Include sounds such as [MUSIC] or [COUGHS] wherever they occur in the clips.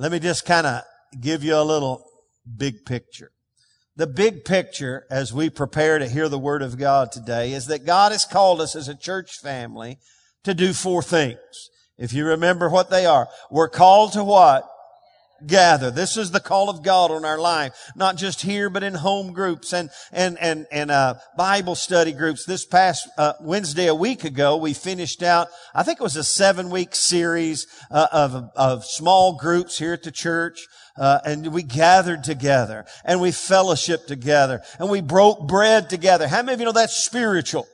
Let me just kind of give you a little big picture. The big picture as we prepare to hear the Word of God today is that God has called us as a church family to do four things. If you remember what they are, we're called to what? Gather. This is the call of God on our life, not just here, but in home groups and and and and uh, Bible study groups. This past uh, Wednesday, a week ago, we finished out. I think it was a seven week series uh, of of small groups here at the church. Uh, and we gathered together and we fellowshiped together and we broke bread together. How many of you know that's spiritual?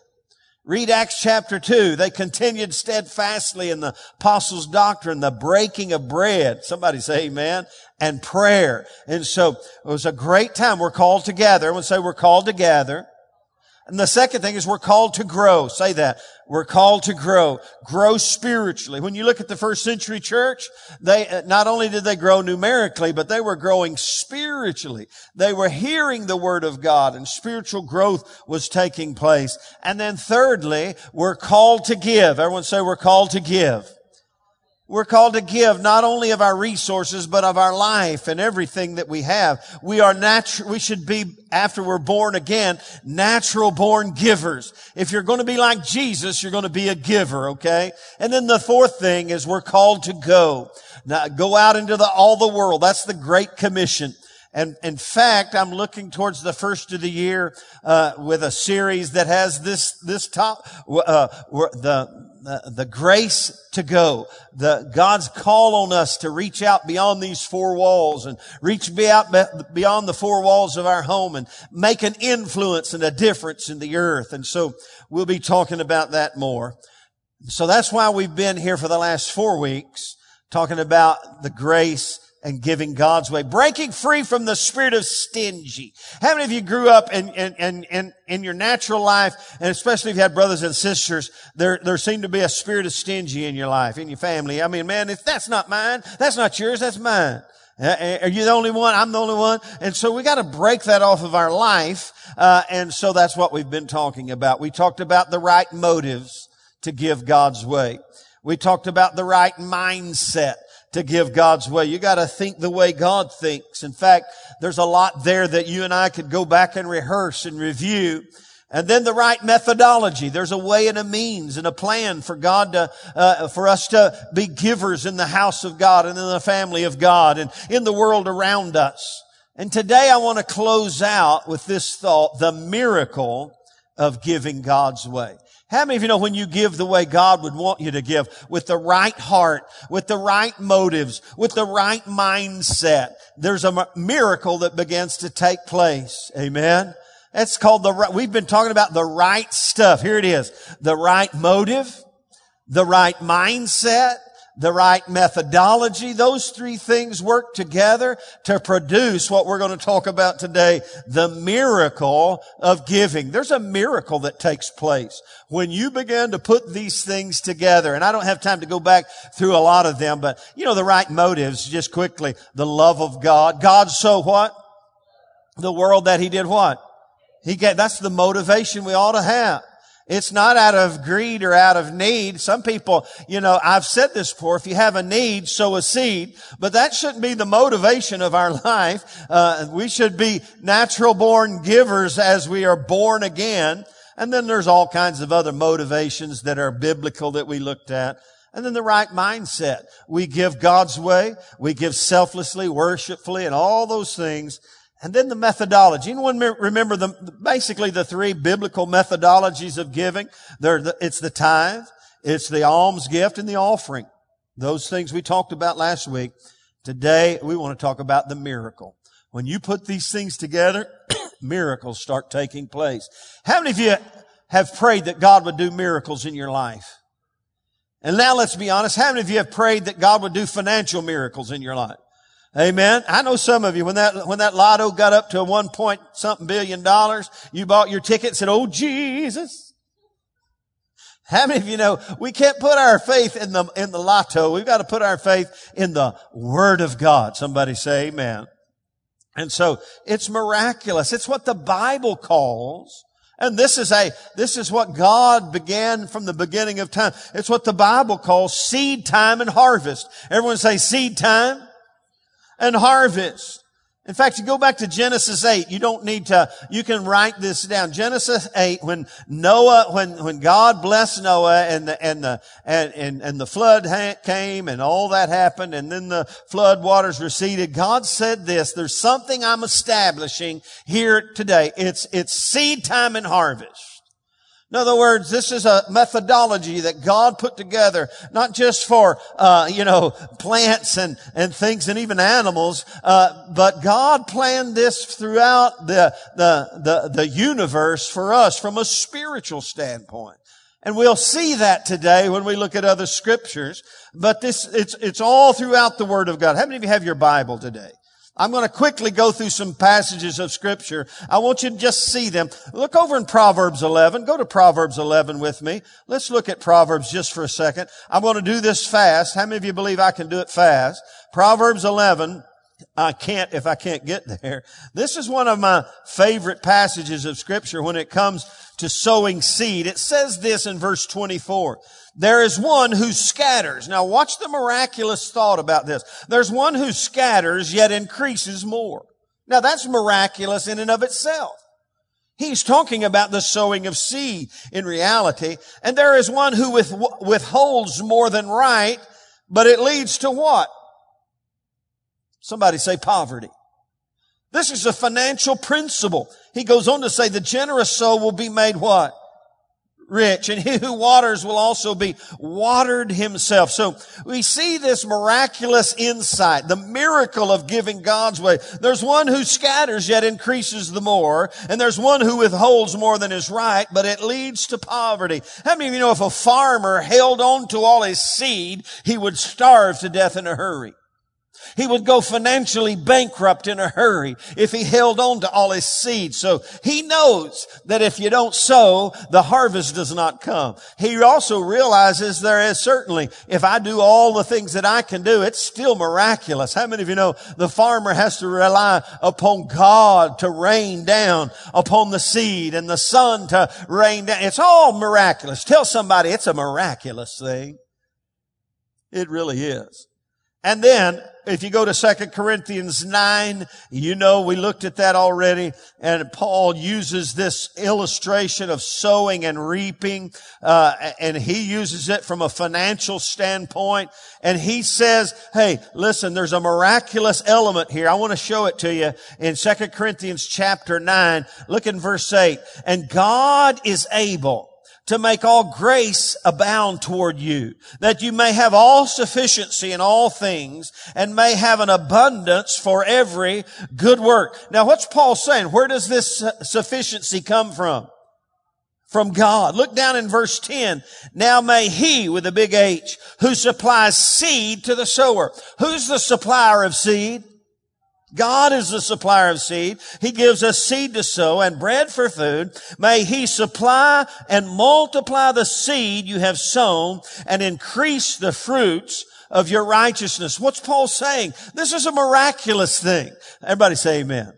Read Acts chapter 2. They continued steadfastly in the apostles' doctrine, the breaking of bread. Somebody say amen. And prayer. And so it was a great time. We're called together. Everyone say we're called together. And the second thing is we're called to grow. Say that. We're called to grow. Grow spiritually. When you look at the first century church, they, uh, not only did they grow numerically, but they were growing spiritually. They were hearing the word of God and spiritual growth was taking place. And then thirdly, we're called to give. Everyone say we're called to give. We're called to give not only of our resources, but of our life and everything that we have. We are natural, we should be, after we're born again, natural born givers. If you're going to be like Jesus, you're going to be a giver, okay? And then the fourth thing is we're called to go. Now, go out into the, all the world. That's the Great Commission. And in fact, I'm looking towards the first of the year uh, with a series that has this this top uh, the the, the grace to go, the God's call on us to reach out beyond these four walls and reach beyond the four walls of our home and make an influence and a difference in the earth. And so we'll be talking about that more. So that's why we've been here for the last four weeks talking about the grace and giving God's way. Breaking free from the spirit of stingy. How many of you grew up in, in, in, in, in your natural life, and especially if you had brothers and sisters, there, there seemed to be a spirit of stingy in your life, in your family. I mean, man, if that's not mine, that's not yours, that's mine. Uh, uh, are you the only one? I'm the only one. And so we got to break that off of our life. Uh, and so that's what we've been talking about. We talked about the right motives to give God's way. We talked about the right mindset to give God's way. You got to think the way God thinks. In fact, there's a lot there that you and I could go back and rehearse and review. And then the right methodology. There's a way and a means and a plan for God to, uh, for us to be givers in the house of God and in the family of God and in the world around us. And today I want to close out with this thought, the miracle of giving God's way. How many of you know when you give the way God would want you to give, with the right heart, with the right motives, with the right mindset, there's a miracle that begins to take place. Amen. That's called the, right, we've been talking about the right stuff. Here it is. The right motive, the right mindset, the right methodology. Those three things work together to produce what we're going to talk about today, the miracle of giving. There's a miracle that takes place when you begin to put these things together. And I don't have time to go back through a lot of them, but you know, the right motives, just quickly, the love of God. God so what? The world that he did what? He get, that's the motivation we ought to have. It's not out of greed or out of need. Some people, you know, I've said this before, if you have a need, sow a seed, but that shouldn't be the motivation of our [LAUGHS] life. Uh, we should be natural born givers as we are born again. And then there's all kinds of other motivations that are biblical that we looked at. And then the right mindset. We give God's way. We give selflessly, worshipfully, and all those things and then the methodology. Anyone remember the, basically the three biblical methodologies of giving? The, it's the tithe, it's the alms gift, and the offering. Those things we talked about last week. Today, we want to talk about the miracle. When you put these things together, [COUGHS] miracles start taking place. How many of you have prayed that God would do miracles in your life? And now let's be honest. How many of you have prayed that God would do financial miracles in your life? Amen. I know some of you, when that, when that lotto got up to one point something billion dollars, you bought your ticket and said, Oh, Jesus. How many of you know we can't put our faith in the, in the lotto. We've got to put our faith in the Word of God. Somebody say amen. And so it's miraculous. It's what the Bible calls and this is a, this is what God began from the beginning of time. It's what the Bible calls seed time and harvest. Everyone say seed time and harvest. In fact, you go back to Genesis 8, you don't need to, you can write this down. Genesis 8, when Noah, when, when God blessed Noah and the, and the, and, and, and the flood came and all that happened and then the flood waters receded, God said this, there's something I'm establishing here today. It's, it's seed time and harvest. In other words, this is a methodology that God put together, not just for, uh, you know, plants and, and things and even animals, uh, but God planned this throughout the, the, the, the universe for us from a spiritual standpoint. And we'll see that today when we look at other scriptures, but this, it's, it's all throughout the Word of God. How many of you have your Bible today? I'm going to quickly go through some passages of scripture. I want you to just see them. Look over in Proverbs 11. Go to Proverbs 11 with me. Let's look at Proverbs just for a second. I'm going to do this fast. How many of you believe I can do it fast? Proverbs 11. I can't if I can't get there. This is one of my favorite passages of scripture when it comes to sowing seed. It says this in verse 24. There is one who scatters. Now watch the miraculous thought about this. There's one who scatters yet increases more. Now that's miraculous in and of itself. He's talking about the sowing of seed in reality. And there is one who with, withholds more than right, but it leads to what? Somebody say poverty. This is a financial principle. He goes on to say the generous soul will be made what? rich and he who waters will also be watered himself. So we see this miraculous insight, the miracle of giving God's way. There's one who scatters yet increases the more and there's one who withholds more than is right, but it leads to poverty. How many of you know if a farmer held on to all his seed, he would starve to death in a hurry? He would go financially bankrupt in a hurry if he held on to all his seed. So he knows that if you don't sow, the harvest does not come. He also realizes there is certainly, if I do all the things that I can do, it's still miraculous. How many of you know the farmer has to rely upon God to rain down upon the seed and the sun to rain down? It's all miraculous. Tell somebody it's a miraculous thing. It really is. And then if you go to 2 Corinthians 9, you know we looked at that already, and Paul uses this illustration of sowing and reaping, uh, and he uses it from a financial standpoint, and he says, hey, listen, there's a miraculous element here. I want to show it to you in 2 Corinthians chapter 9. Look in verse 8. And God is able to make all grace abound toward you, that you may have all sufficiency in all things and may have an abundance for every good work. Now what's Paul saying? Where does this sufficiency come from? From God. Look down in verse 10. Now may he, with a big H, who supplies seed to the sower. Who's the supplier of seed? God is the supplier of seed. He gives us seed to sow and bread for food. May He supply and multiply the seed you have sown and increase the fruits of your righteousness. What's Paul saying? This is a miraculous thing. Everybody say amen.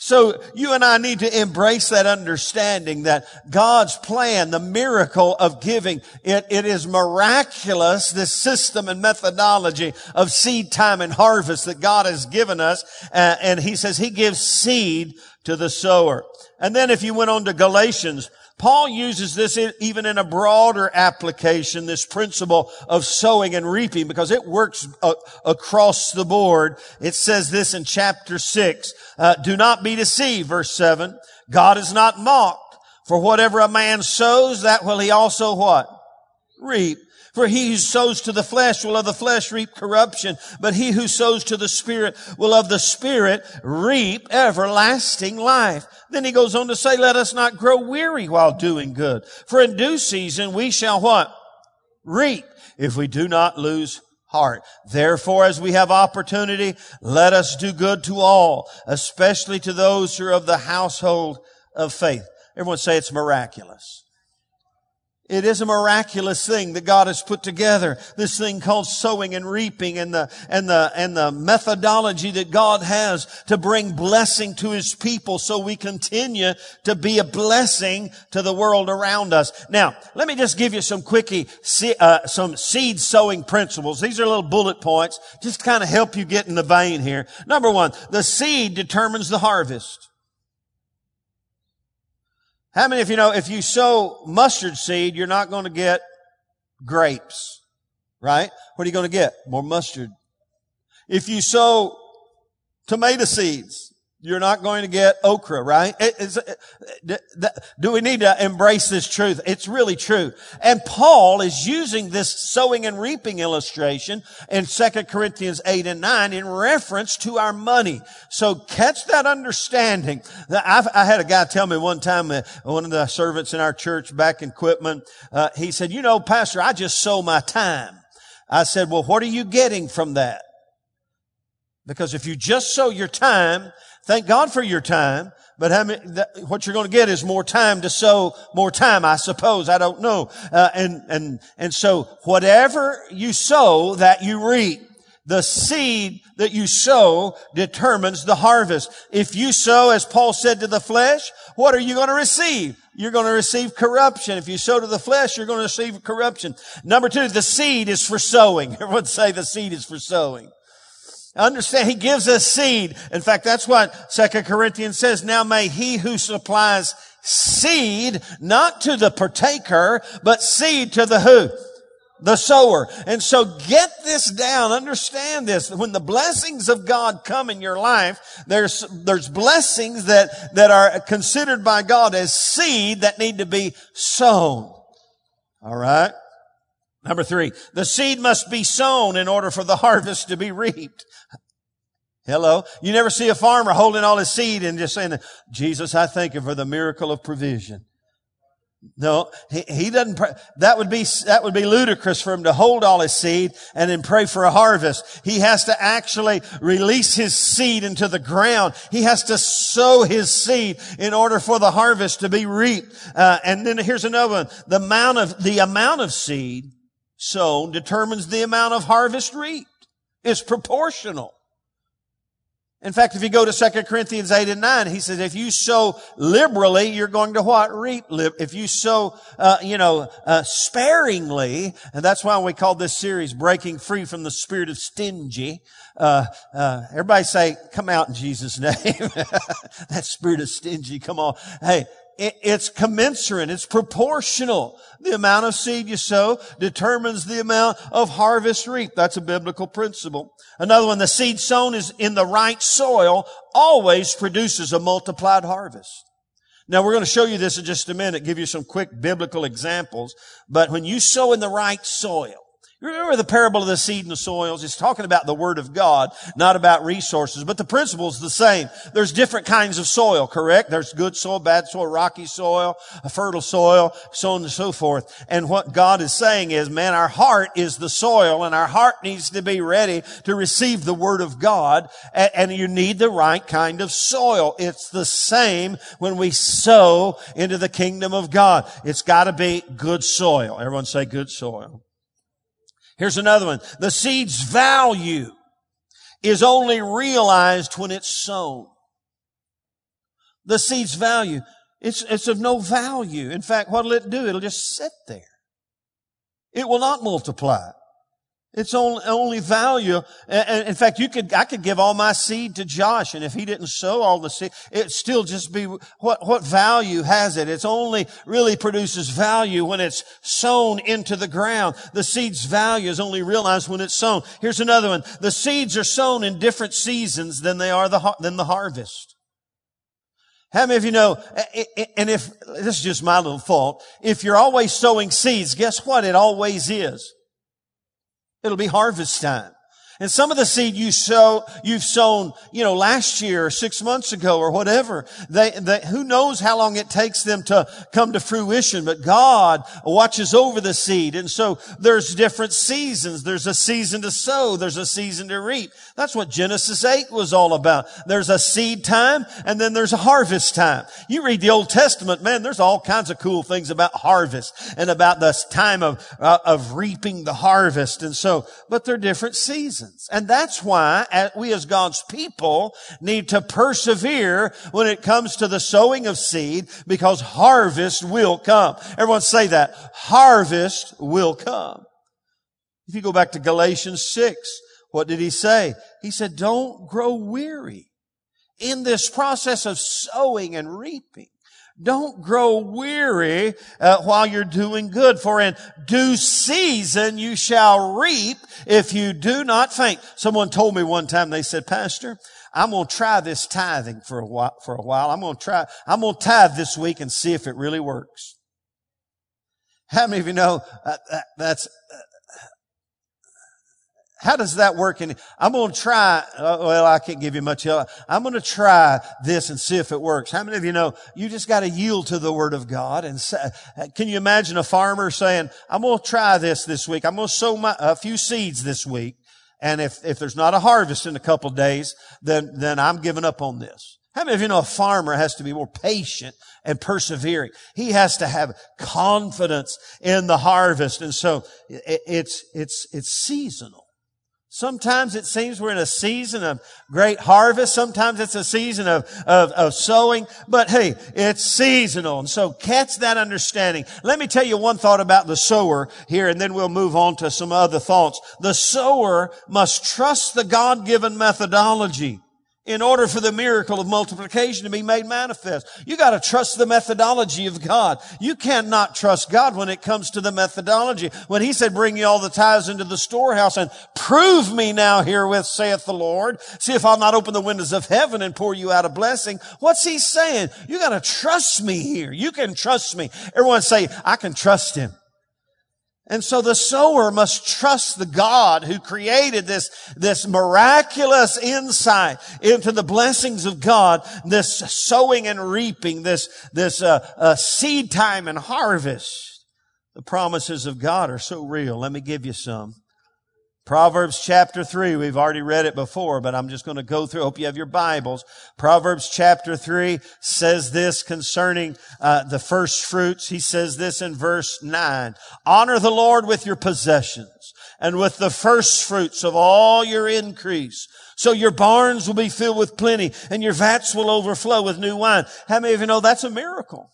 So you and I need to embrace that understanding that God's plan, the miracle of giving, it, it is miraculous, this system and methodology of seed time and harvest that God has given us. Uh, and he says he gives seed to the sower. And then if you went on to Galatians, Paul uses this even in a broader application, this principle of sowing and reaping, because it works uh, across the board. It says this in chapter six, uh, do not be deceived, verse seven. God is not mocked. For whatever a man sows, that will he also what? Reap. For he who sows to the flesh will of the flesh reap corruption, but he who sows to the Spirit will of the Spirit reap everlasting life. Then he goes on to say, let us not grow weary while doing good. For in due season we shall what? Reap if we do not lose heart. Therefore, as we have opportunity, let us do good to all, especially to those who are of the household of faith. Everyone say it's miraculous. It is a miraculous thing that God has put together. This thing called sowing and reaping and the, and the, and the methodology that God has to bring blessing to His people so we continue to be a blessing to the world around us. Now, let me just give you some quickie, uh, some seed sowing principles. These are little bullet points just to kind of help you get in the vein here. Number one, the seed determines the harvest. How many of you know if you sow mustard seed, you're not going to get grapes, right? What are you going to get? More mustard. If you sow tomato seeds, you're not going to get okra, right? do we need to embrace this truth? It's really true. And Paul is using this sowing and reaping illustration in 2 Corinthians 8 and 9 in reference to our money. So catch that understanding. I've, i had a guy tell me one time, uh, one of the servants in our church back in Quitman, uh, he said, you know, pastor, I just sow my time. I said, well, what are you getting from that? Because if you just sow your time, Thank God for your time, but how many, that, what you're going to get is more time to sow more time, I suppose. I don't know. Uh, and, and, and so whatever you sow, that you reap. The seed that you sow determines the harvest. If you sow, as Paul said to the flesh, what are you going to receive? You're going to receive corruption. If you sow to the flesh, you're going to receive corruption. Number two, the seed is for sowing. [LAUGHS] Everyone say the seed is for sowing. Understand, he gives us seed. In fact, that's what Second Corinthians says. Now may he who supplies seed, not to the partaker, but seed to the who? The sower. And so get this down. Understand this. When the blessings of God come in your life, there's, there's blessings that, that are considered by God as seed that need to be sown. All right. Number three, the seed must be sown in order for the harvest to be reaped. Hello. You never see a farmer holding all his seed and just saying, Jesus, I thank you for the miracle of provision. No, he, he doesn't pray. That would be, that would be ludicrous for him to hold all his seed and then pray for a harvest. He has to actually release his seed into the ground. He has to sow his seed in order for the harvest to be reaped. Uh, and then here's another one. The amount of, the amount of seed sown determines the amount of harvest reaped. It's proportional. In fact, if you go to 2 Corinthians 8 and 9, he says, if you sow liberally, you're going to what? Reap. If you sow, uh, you know, uh, sparingly, and that's why we call this series Breaking Free from the Spirit of Stingy. Uh, uh everybody say, come out in Jesus' [LAUGHS] name. that spirit of stingy, come on. Hey, it's commensurate. It's proportional. The amount of seed you sow determines the amount of harvest reaped. That's a biblical principle. Another one, the seed sown is in the right soil always produces a multiplied harvest. Now we're going to show you this in just a minute, give you some quick biblical examples. But when you sow in the right soil, Remember the parable of the seed and the soils? It's talking about the Word of God, not about resources, but the principle is the same. There's different kinds of soil, correct? There's good soil, bad soil, rocky soil, a fertile soil, so on and so forth. And what God is saying is, man, our heart is the soil and our heart needs to be ready to receive the Word of God and you need the right kind of soil. It's the same when we sow into the kingdom of God. It's gotta be good soil. Everyone say good soil. Here's another one. The seed's value is only realized when it's sown. The seed's value, it's, it's of no value. In fact, what'll it do? It'll just sit there. It will not multiply. It's only, only value. And in fact, you could, I could give all my seed to Josh, and if he didn't sow all the seed, it still just be, what, what value has it? It's only really produces value when it's sown into the ground. The seed's value is only realized when it's sown. Here's another one. The seeds are sown in different seasons than they are the, than the harvest. How many of you know, and if, this is just my little fault, if you're always sowing seeds, guess what? It always is. It'll be harvest time. And some of the seed you sow, you've sown, you know, last year or six months ago or whatever, they, they, who knows how long it takes them to come to fruition, but God watches over the seed. And so there's different seasons. There's a season to sow. There's a season to reap. That's what Genesis 8 was all about. There's a seed time and then there's a harvest time. You read the Old Testament, man, there's all kinds of cool things about harvest and about the time of, uh, of reaping the harvest. And so, but they're different seasons. And that's why uh, we as God's people need to persevere when it comes to the sowing of seed because harvest will come. Everyone say that. Harvest will come. If you go back to Galatians 6, what did he say? He said, don't grow weary in this process of sowing and reaping. Don't grow weary uh, while you're doing good, for in due season you shall reap if you do not faint. Someone told me one time, they said, Pastor, I'm going to try this tithing for a while, for a while. I'm going to try, I'm going to tithe this week and see if it really works. How many of you know uh, that, that's how does that work? And I'm going to try. Uh, well, I can't give you much help. I'm going to try this and see if it works. How many of you know you just got to yield to the word of God? And say, can you imagine a farmer saying, "I'm going to try this this week. I'm going to sow my, a few seeds this week, and if if there's not a harvest in a couple days, then then I'm giving up on this." How many of you know a farmer has to be more patient and persevering? He has to have confidence in the harvest, and so it's it's it's seasonal. Sometimes it seems we're in a season of great harvest. Sometimes it's a season of, of, of, sowing. But hey, it's seasonal. And so catch that understanding. Let me tell you one thought about the sower here and then we'll move on to some other thoughts. The sower must trust the God-given methodology in order for the miracle of multiplication to be made manifest. You got to trust the methodology of God. You cannot trust God when it comes to the methodology. When he said, bring ye all the tithes into the storehouse and prove me now herewith, saith the Lord. See if I'll not open the windows of heaven and pour you out a blessing. What's he saying? You got to trust me here. You can trust me. Everyone say, I can trust him. And so the sower must trust the God who created this, this miraculous insight into the blessings of God, this sowing and reaping, this, this uh, uh, seed time and harvest. The promises of God are so real. Let me give you some. Proverbs chapter 3, we've already read it before, but I'm just going to go through. Hope you have your Bibles. Proverbs chapter 3 says this concerning uh, the first fruits. He says this in verse 9. Honor the Lord with your possessions and with the first fruits of all your increase. So your barns will be filled with plenty and your vats will overflow with new wine. How many of you know that's a miracle?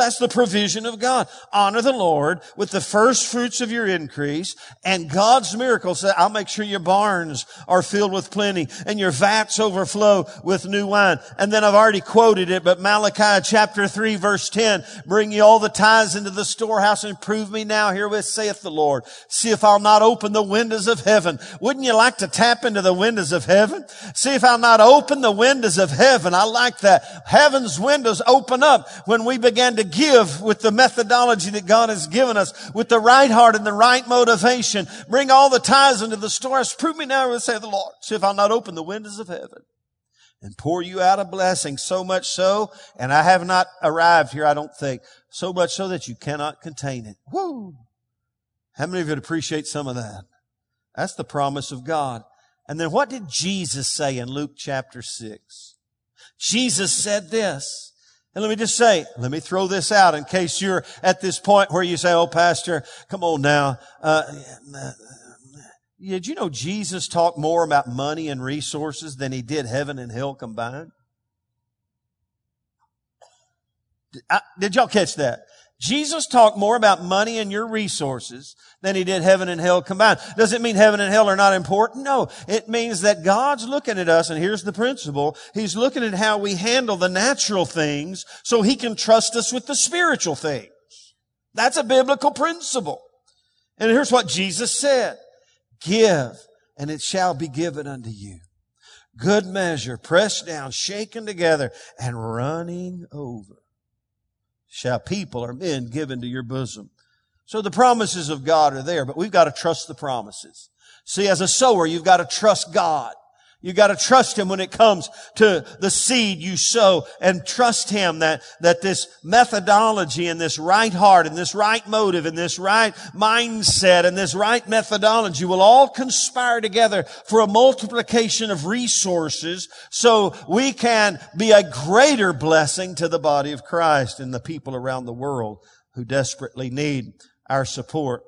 That's the provision of God. Honor the Lord with the first fruits of your increase and God's miracle said, I'll make sure your barns are filled with plenty and your vats overflow with new wine. And then I've already quoted it, but Malachi chapter 3 verse 10, bring ye all the tithes into the storehouse and prove me now herewith saith the Lord. See if I'll not open the windows of heaven. Wouldn't you like to tap into the windows of heaven? See if I'll not open the windows of heaven. I like that. Heaven's windows open up when we began to to give with the methodology that God has given us, with the right heart and the right motivation. Bring all the tithes into the storehouse. Prove me now, say the Lord. See if I'll not open the windows of heaven and pour you out a blessing so much so, and I have not arrived here, I don't think, so much so that you cannot contain it. Woo! How many of you would appreciate some of that? That's the promise of God. And then what did Jesus say in Luke chapter 6? Jesus said this. And let me just say, let me throw this out in case you're at this point where you say, oh, pastor, come on now. Uh, did you know Jesus talked more about money and resources than he did heaven and hell combined? Did y'all catch that? Jesus talked more about money and your resources than he did heaven and hell combined. Does it mean heaven and hell are not important? No. It means that God's looking at us, and here's the principle. He's looking at how we handle the natural things so he can trust us with the spiritual things. That's a biblical principle. And here's what Jesus said. Give, and it shall be given unto you. Good measure, pressed down, shaken together, and running over shall people or men given to your bosom. So the promises of God are there, but we've got to trust the promises. See, as a sower, you've got to trust God. You got to trust Him when it comes to the seed you sow and trust Him that, that this methodology and this right heart and this right motive and this right mindset and this right methodology will all conspire together for a multiplication of resources so we can be a greater blessing to the body of Christ and the people around the world who desperately need our support.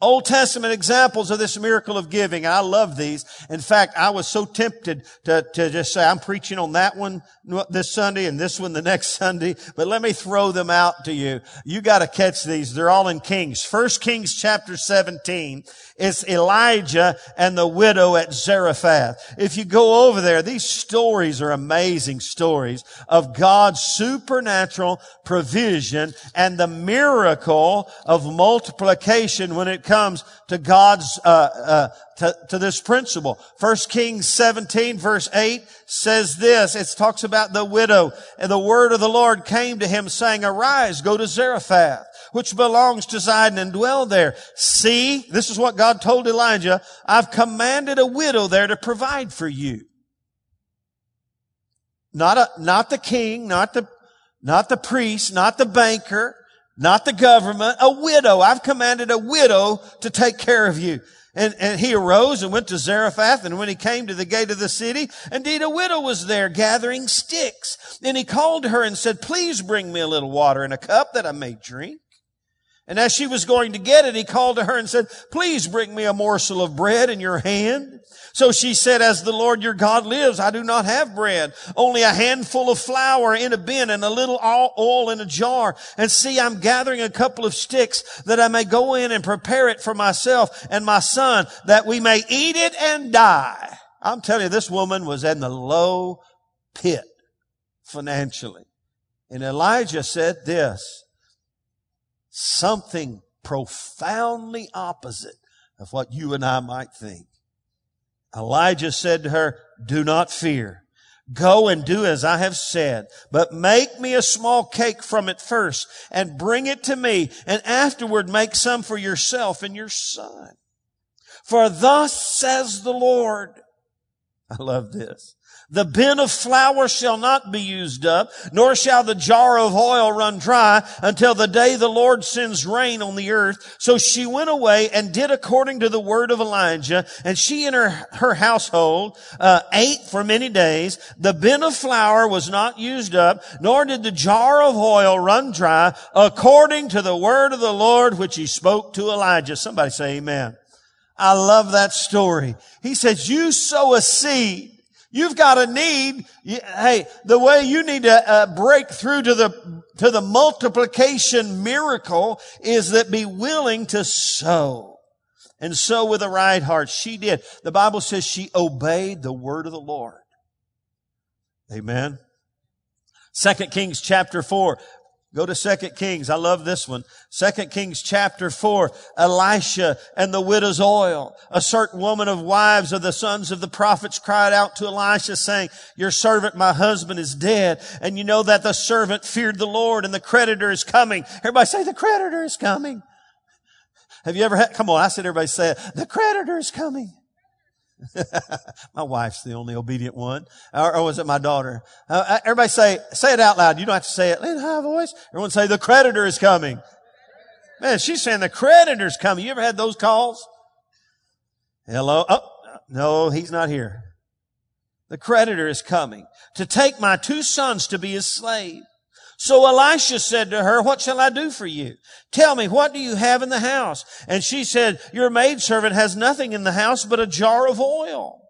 Old Testament examples of this miracle of giving. I love these. In fact, I was so tempted to, to just say, I'm preaching on that one this Sunday and this one the next [LAUGHS] Sunday, but let me throw them out to you. You gotta catch these. They're all in Kings. First Kings chapter 17 is Elijah and the widow at Zarephath. If you go over there, these stories are amazing stories of God's supernatural provision and the miracle of multiplication when it comes to God's, uh, uh, to, to this principle. First Kings 17 verse 8 says this. It talks about the widow and the word of the Lord came to him saying, arise, go to Zarephath which belongs to Zidon and dwell there. See, this is what God told Elijah. I've commanded a widow there to provide for you. Not a, not the king, not the, not the priest, not the banker, not the government, a widow. I've commanded a widow to take care of you. And, and he arose and went to Zarephath. And when he came to the gate of the city, indeed a widow was there gathering sticks. And he called her and said, please bring me a little water in a cup that I may drink. And as she was going to get it, he called to her and said, please bring me a morsel of bread in your hand. So she said, as the Lord your God lives, I do not have bread, only a handful of flour in a bin and a little oil in a jar. And see, I'm gathering a couple of sticks that I may go in and prepare it for myself and my son that we may eat it and die. I'm telling you, this woman was in the low pit financially. And Elijah said this, something profoundly opposite of what you and I might think. Elijah said to her, do not fear. Go and do as I have said, but make me a small cake from it first and bring it to me and afterward make some for yourself and your son. For thus says the Lord. I love this. The bin of flour shall not be used up, nor shall the jar of oil run dry until the day the Lord sends rain on the earth. So she went away and did according to the word of Elijah, and she and her, her household uh, ate for many days. The bin of flour was not used up, nor did the jar of oil run dry, according to the word of the Lord which he spoke to Elijah. Somebody say amen. I love that story. He says, you sow a seed You've got a need. Hey, the way you need to uh, break through to the, to the multiplication miracle is that be willing to sow. And sow with a right heart. She did. The Bible says she obeyed the word of the Lord. Amen. Second Kings chapter four. Go to Second Kings. I love this one. Second Kings chapter four. Elisha and the widow's oil. A certain woman of wives of the sons of the prophets cried out to Elisha saying, your servant, my husband is dead. And you know that the servant feared the Lord and the creditor is coming. Everybody say the creditor is coming. Have you ever had, come on, I said everybody say it. The creditor is coming. [LAUGHS] my wife's the only obedient one. Or, or was it my daughter? Uh, uh, everybody say, say it out loud. You don't have to say it in a high voice. Everyone say, the creditor is coming. Man, she's saying the creditor's coming. You ever had those calls? Hello? Oh, no, he's not here. The creditor is coming to take my two sons to be his slave. So Elisha said to her, what shall I do for you? Tell me, what do you have in the house? And she said, your maidservant has nothing in the house but a jar of oil.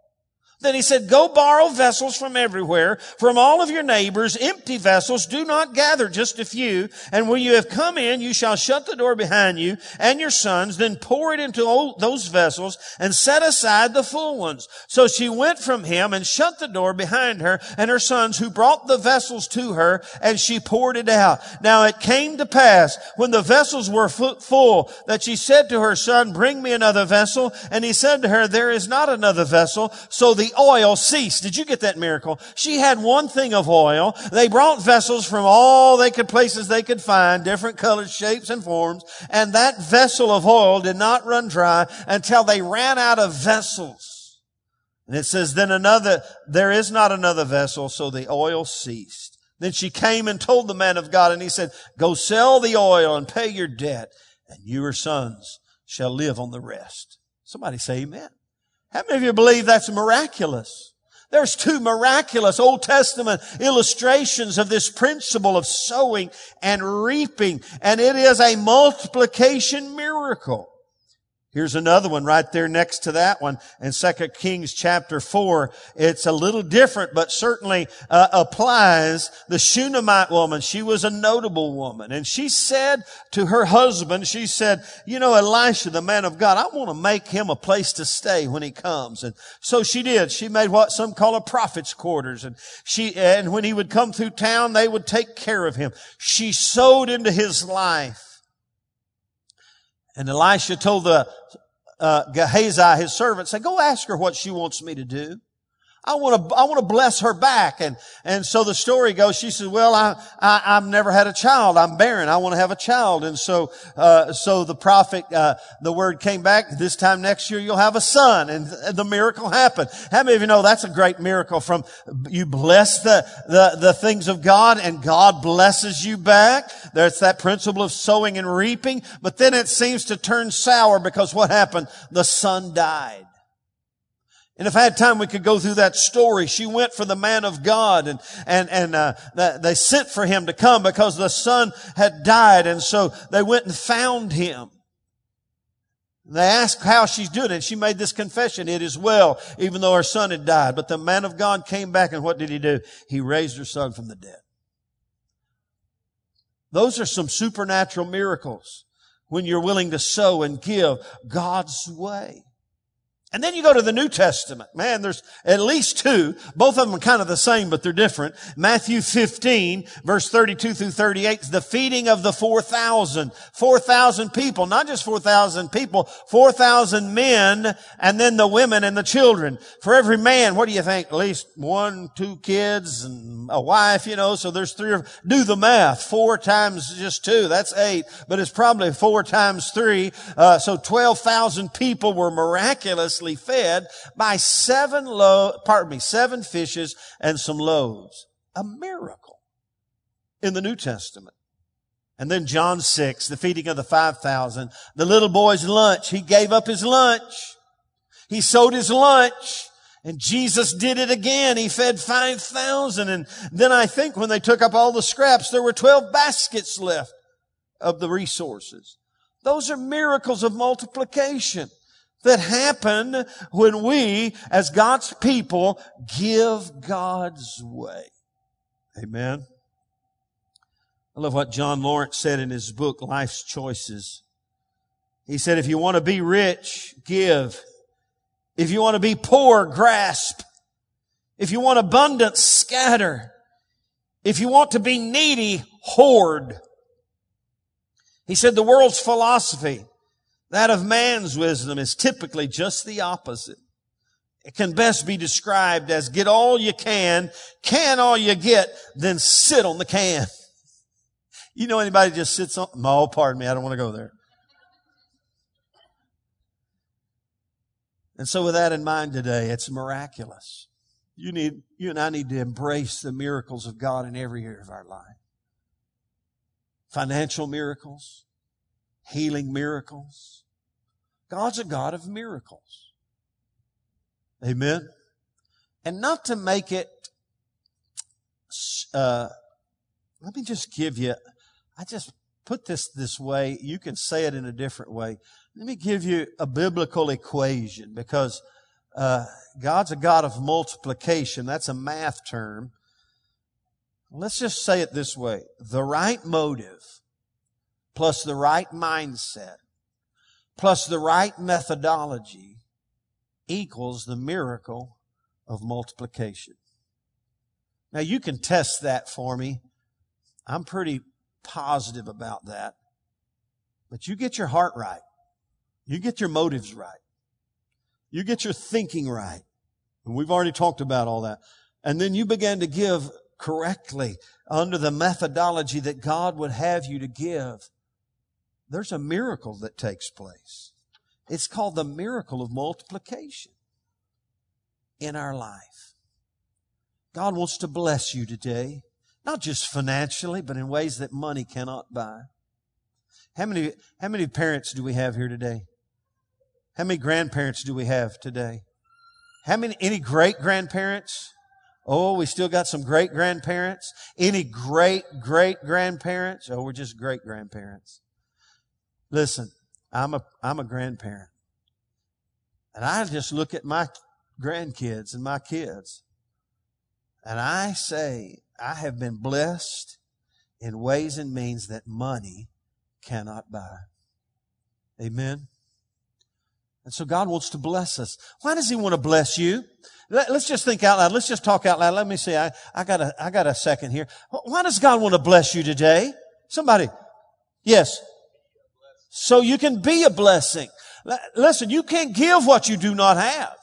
Then he said, go borrow vessels from everywhere, from all of your neighbors, empty vessels. Do not gather just a few. And when you have come in, you shall shut the door behind you and your sons, then pour it into those vessels and set aside the full ones. So she went from him and shut the door behind her and her sons who brought the vessels to her and she poured it out. Now it came to pass when the vessels were full that she said to her son, bring me another vessel. And he said to her, there is not another vessel. So the oil ceased. Did you get that miracle? She had one thing of oil. They brought vessels from all they could places they could find, different colors, shapes, and forms, and that vessel of oil did not run dry until they ran out of vessels. And it says, then another, there is not another vessel, so the oil ceased. Then she came and told the man of God, and he said, go sell the oil and pay your debt, and your sons shall live on the rest. Somebody say amen. How many of you believe that's miraculous? There's two miraculous Old Testament illustrations of this principle of sowing and reaping, and it is a multiplication miracle. Here's another one right there next to that one in 2 Kings chapter 4. It's a little different, but certainly uh, applies. The Shunammite woman, she was a notable woman. And she said to her husband, she said, you know, Elisha, the man of God, I want to make him a place to stay when he comes. And so she did. She made what some call a prophet's quarters. And she, and when he would come through town, they would take care of him. She sowed into his life. And Elisha told the uh, Gehazi, his servant, say, go ask her what she wants me to do. I want to, I want to bless her back. And, and so the story goes, she says, well, I, I, have never had a child. I'm barren. I want to have a child. And so, uh, so the prophet, uh, the word came back, this time next year you'll have a son. And the miracle happened. How many of you know that's a great miracle from, you bless the, the, the things of God and God blesses you back. There's that principle of sowing and reaping. But then it seems to turn sour because what happened? The son died. And if I had time, we could go through that story. She went for the man of God and, and, and, uh, they sent for him to come because the son had died. And so they went and found him. They asked how she's doing and she made this confession. It is well, even though her son had died. But the man of God came back and what did he do? He raised her son from the dead. Those are some supernatural miracles when you're willing to sow and give God's way. And then you go to the New Testament. Man, there's at least two. Both of them are kind of the same, but they're different. Matthew 15, verse 32 through 38 is the feeding of the 4,000. 4,000 people, not just 4,000 people, 4,000 men, and then the women and the children. For every man, what do you think? At least one, two kids, and a wife, you know, so there's three of, do the math. Four times just two, that's eight, but it's probably four times three. Uh, so 12,000 people were fed by seven lo- pardon me, seven fishes and some loaves. A miracle in the New Testament. And then John 6, the feeding of the 5,000, the little boy's lunch. He gave up his lunch. He sowed his lunch. And Jesus did it again. He fed 5,000. And then I think when they took up all the scraps, there were 12 baskets left of the resources. Those are miracles of multiplication that happen when we, as God's people, give God's way. Amen. I love what John Lawrence said in his book, Life's Choices. He said, if you want to be rich, give. If you want to be poor, grasp. If you want abundance, scatter. If you want to be needy, hoard. He said the world's philosophy that of man's wisdom is typically just the opposite. It can best be described as get all you can, can all you get, then sit on the can. You know anybody just sits on, no, pardon me, I don't want to go there. And so with that in mind today, it's miraculous. You need, you and I need to embrace the miracles of God in every area of our life. Financial miracles, healing miracles, God's a God of miracles. Amen. And not to make it, uh, let me just give you, I just put this this way. You can say it in a different way. Let me give you a biblical equation because uh, God's a God of multiplication. That's a math term. Let's just say it this way. The right motive plus the right mindset plus the right methodology equals the miracle of multiplication. Now you can test that for me. I'm pretty positive about that. But you get your heart right. You get your motives right. You get your thinking right. And we've already talked about all that. And then you began to give correctly under the methodology that God would have you to give. There's a miracle that takes place. It's called the miracle of multiplication in our life. God wants to bless you today, not just financially, but in ways that money cannot buy. How many, how many parents do we have here today? How many grandparents do we have today? How many, any great grandparents? Oh, we still got some great grandparents. Any great great grandparents? Oh, we're just great grandparents. Listen, I'm a, I'm a grandparent. And I just look at my grandkids and my kids. And I say, I have been blessed in ways and means that money cannot buy. Amen. And so God wants to bless us. Why does He want to bless you? Let, us just think out loud. Let's just talk out loud. Let me see. I, I got a, I got a second here. Why does God want to bless you today? Somebody. Yes. So you can be a blessing. Listen, you can't give what you do not have.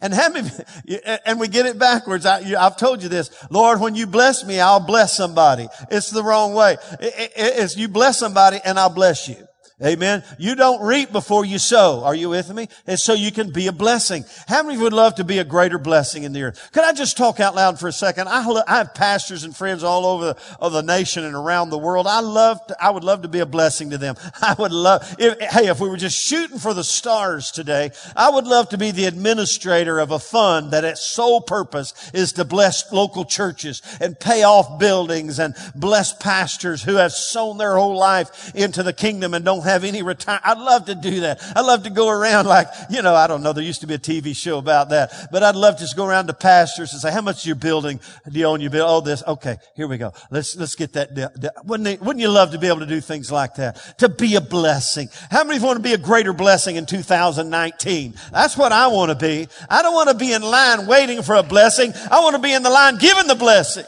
And have me, [LAUGHS] and we get it backwards. I, have told you this. Lord, when you bless me, I'll bless somebody. It's the wrong way. it's you bless somebody and I'll bless you. Amen. You don't reap before you sow. Are you with me? And so you can be a blessing. How many would love to be a greater blessing in the earth? Could I just talk out loud for a second? I, I have pastors and friends all over the, the, nation and around the world. I love, to, I would love to be a blessing to them. [LAUGHS] I would love, if, hey, if we were just shooting for the stars today, I would love to be the administrator of a fund that its sole purpose is to bless local churches and pay off buildings and bless pastors who have sown their whole life into the kingdom and don't have any retire. I'd love to do that. I'd love to go around like, you know, I don't know. There used to be a TV show about that, but I'd love to just go around to pastors and say, how much is your building? Do you own your building? Oh, this. Okay. Here we go. Let's, let's get that. Wouldn't, wouldn't you love to be able to do things like that? To be a blessing. How many want to be a greater blessing in 2019? That's what I want to be. I don't want to be in line waiting for a blessing. I want to be in the line giving the blessing.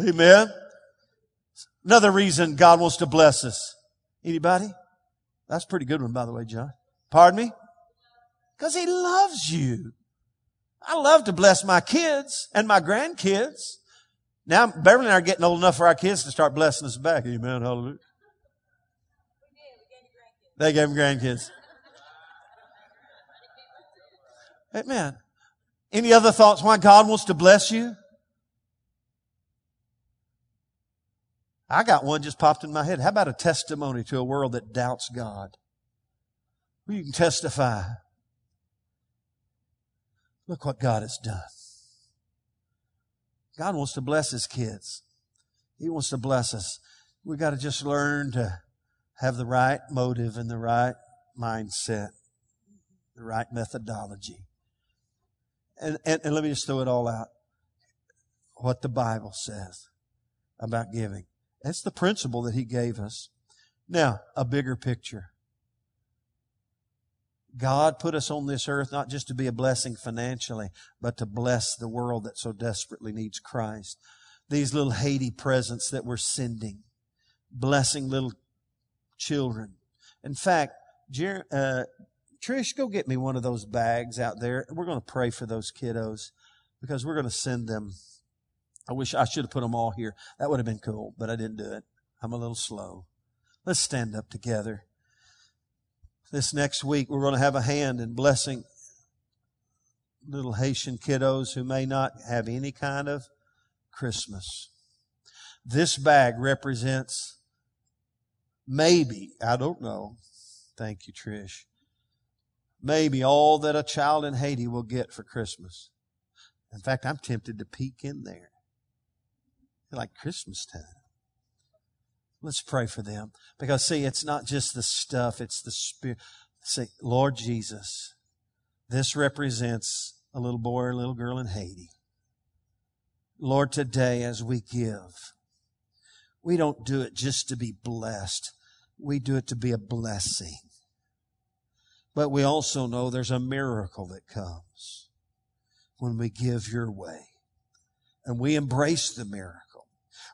Amen. Another reason God wants to bless us. Anybody? That's a pretty good one, by the way, John. Pardon me? Because he loves you. I love to bless my kids and my grandkids. Now, Beverly and I are getting old enough for our kids to start blessing us back. Amen. Hallelujah. They gave them grandkids. Amen. Any other thoughts why God wants to bless you? I got one just popped in my head. How about a testimony to a world that doubts God? Well, you can testify. Look what God has done. God wants to bless His kids. He wants to bless us. We got to just learn to have the right motive and the right mindset, the right methodology. And, and, and let me just throw it all out. What the Bible says about giving. That's the principle that he gave us. Now, a bigger picture. God put us on this earth not just to be a blessing financially, but to bless the world that so desperately needs Christ. These little Haiti presents that we're sending, blessing little children. In fact, Jer- uh, Trish, go get me one of those bags out there. We're going to pray for those kiddos because we're going to send them I wish I should have put them all here. That would have been cool, but I didn't do it. I'm a little slow. Let's stand up together. This next week, we're going to have a hand in blessing little Haitian kiddos who may not have any kind of Christmas. This bag represents maybe, I don't know. Thank you, Trish. Maybe all that a child in Haiti will get for Christmas. In fact, I'm tempted to peek in there like Christmas time. Let's pray for them. Because see, it's not just the stuff, it's the spirit. Say, Lord Jesus, this represents a little boy or a little girl in Haiti. Lord, today as we give, we don't do it just to be blessed. We do it to be a blessing. But we also know there's a miracle that comes when we give your way. And we embrace the miracle.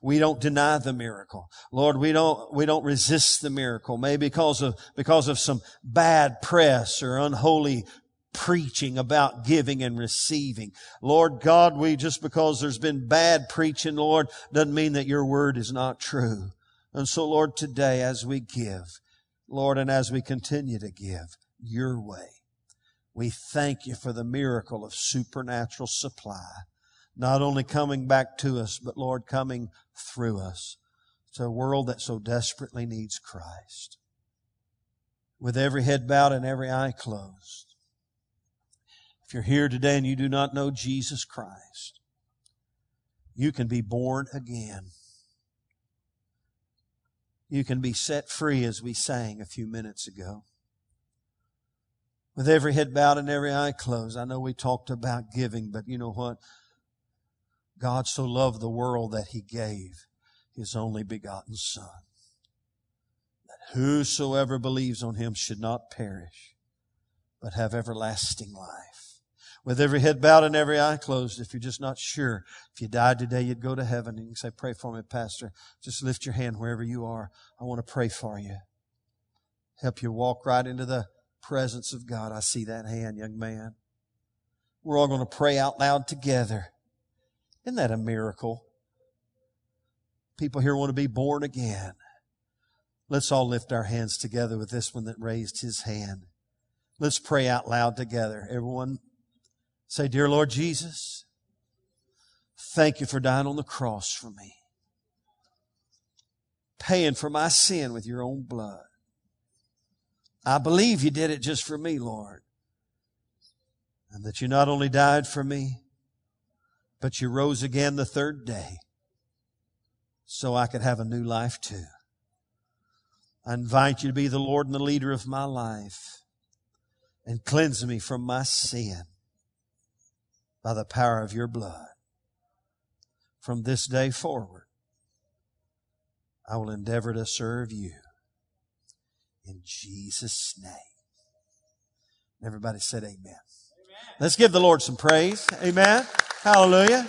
We don't deny the miracle. Lord, we don't, we don't resist the miracle. Maybe because of, because of some bad press or unholy preaching about giving and receiving. Lord God, we just because there's been bad preaching, Lord, doesn't mean that your word is not true. And so, Lord, today as we give, Lord, and as we continue to give your way, we thank you for the miracle of supernatural supply, not only coming back to us, but Lord, coming through us to a world that so desperately needs Christ. With every head bowed and every eye closed. If you're here today and you do not know Jesus Christ, you can be born again. You can be set free as we sang a few minutes ago. With every head bowed and every eye closed. I know we talked about giving, but you know what? God so loved the world that he gave his only begotten Son. That whosoever believes on him should not perish, but have everlasting life. With every head bowed and every eye closed, if you're just not sure, if you died today, you'd go to heaven and say, pray for me, Pastor. Just lift your hand wherever you are. I want to pray for you. Help you walk right into the presence of God. I see that hand, young man. We're all going to pray out loud together. Isn't that a miracle? People here want to be born again. Let's all lift our hands together with this one that raised his hand. Let's pray out loud together. Everyone say, Dear Lord Jesus, thank you for dying on the cross for me, paying for my sin with your own blood. I believe you did it just for me, Lord. And that you not only died for me, but you rose again the third day so I could have a new life too. I invite you to be the Lord and the leader of my life and cleanse me from my sin by the power of your blood. From this day forward, I will endeavor to serve you in Jesus' name. Everybody said amen. Let's give the Lord some praise. Amen. Hallelujah.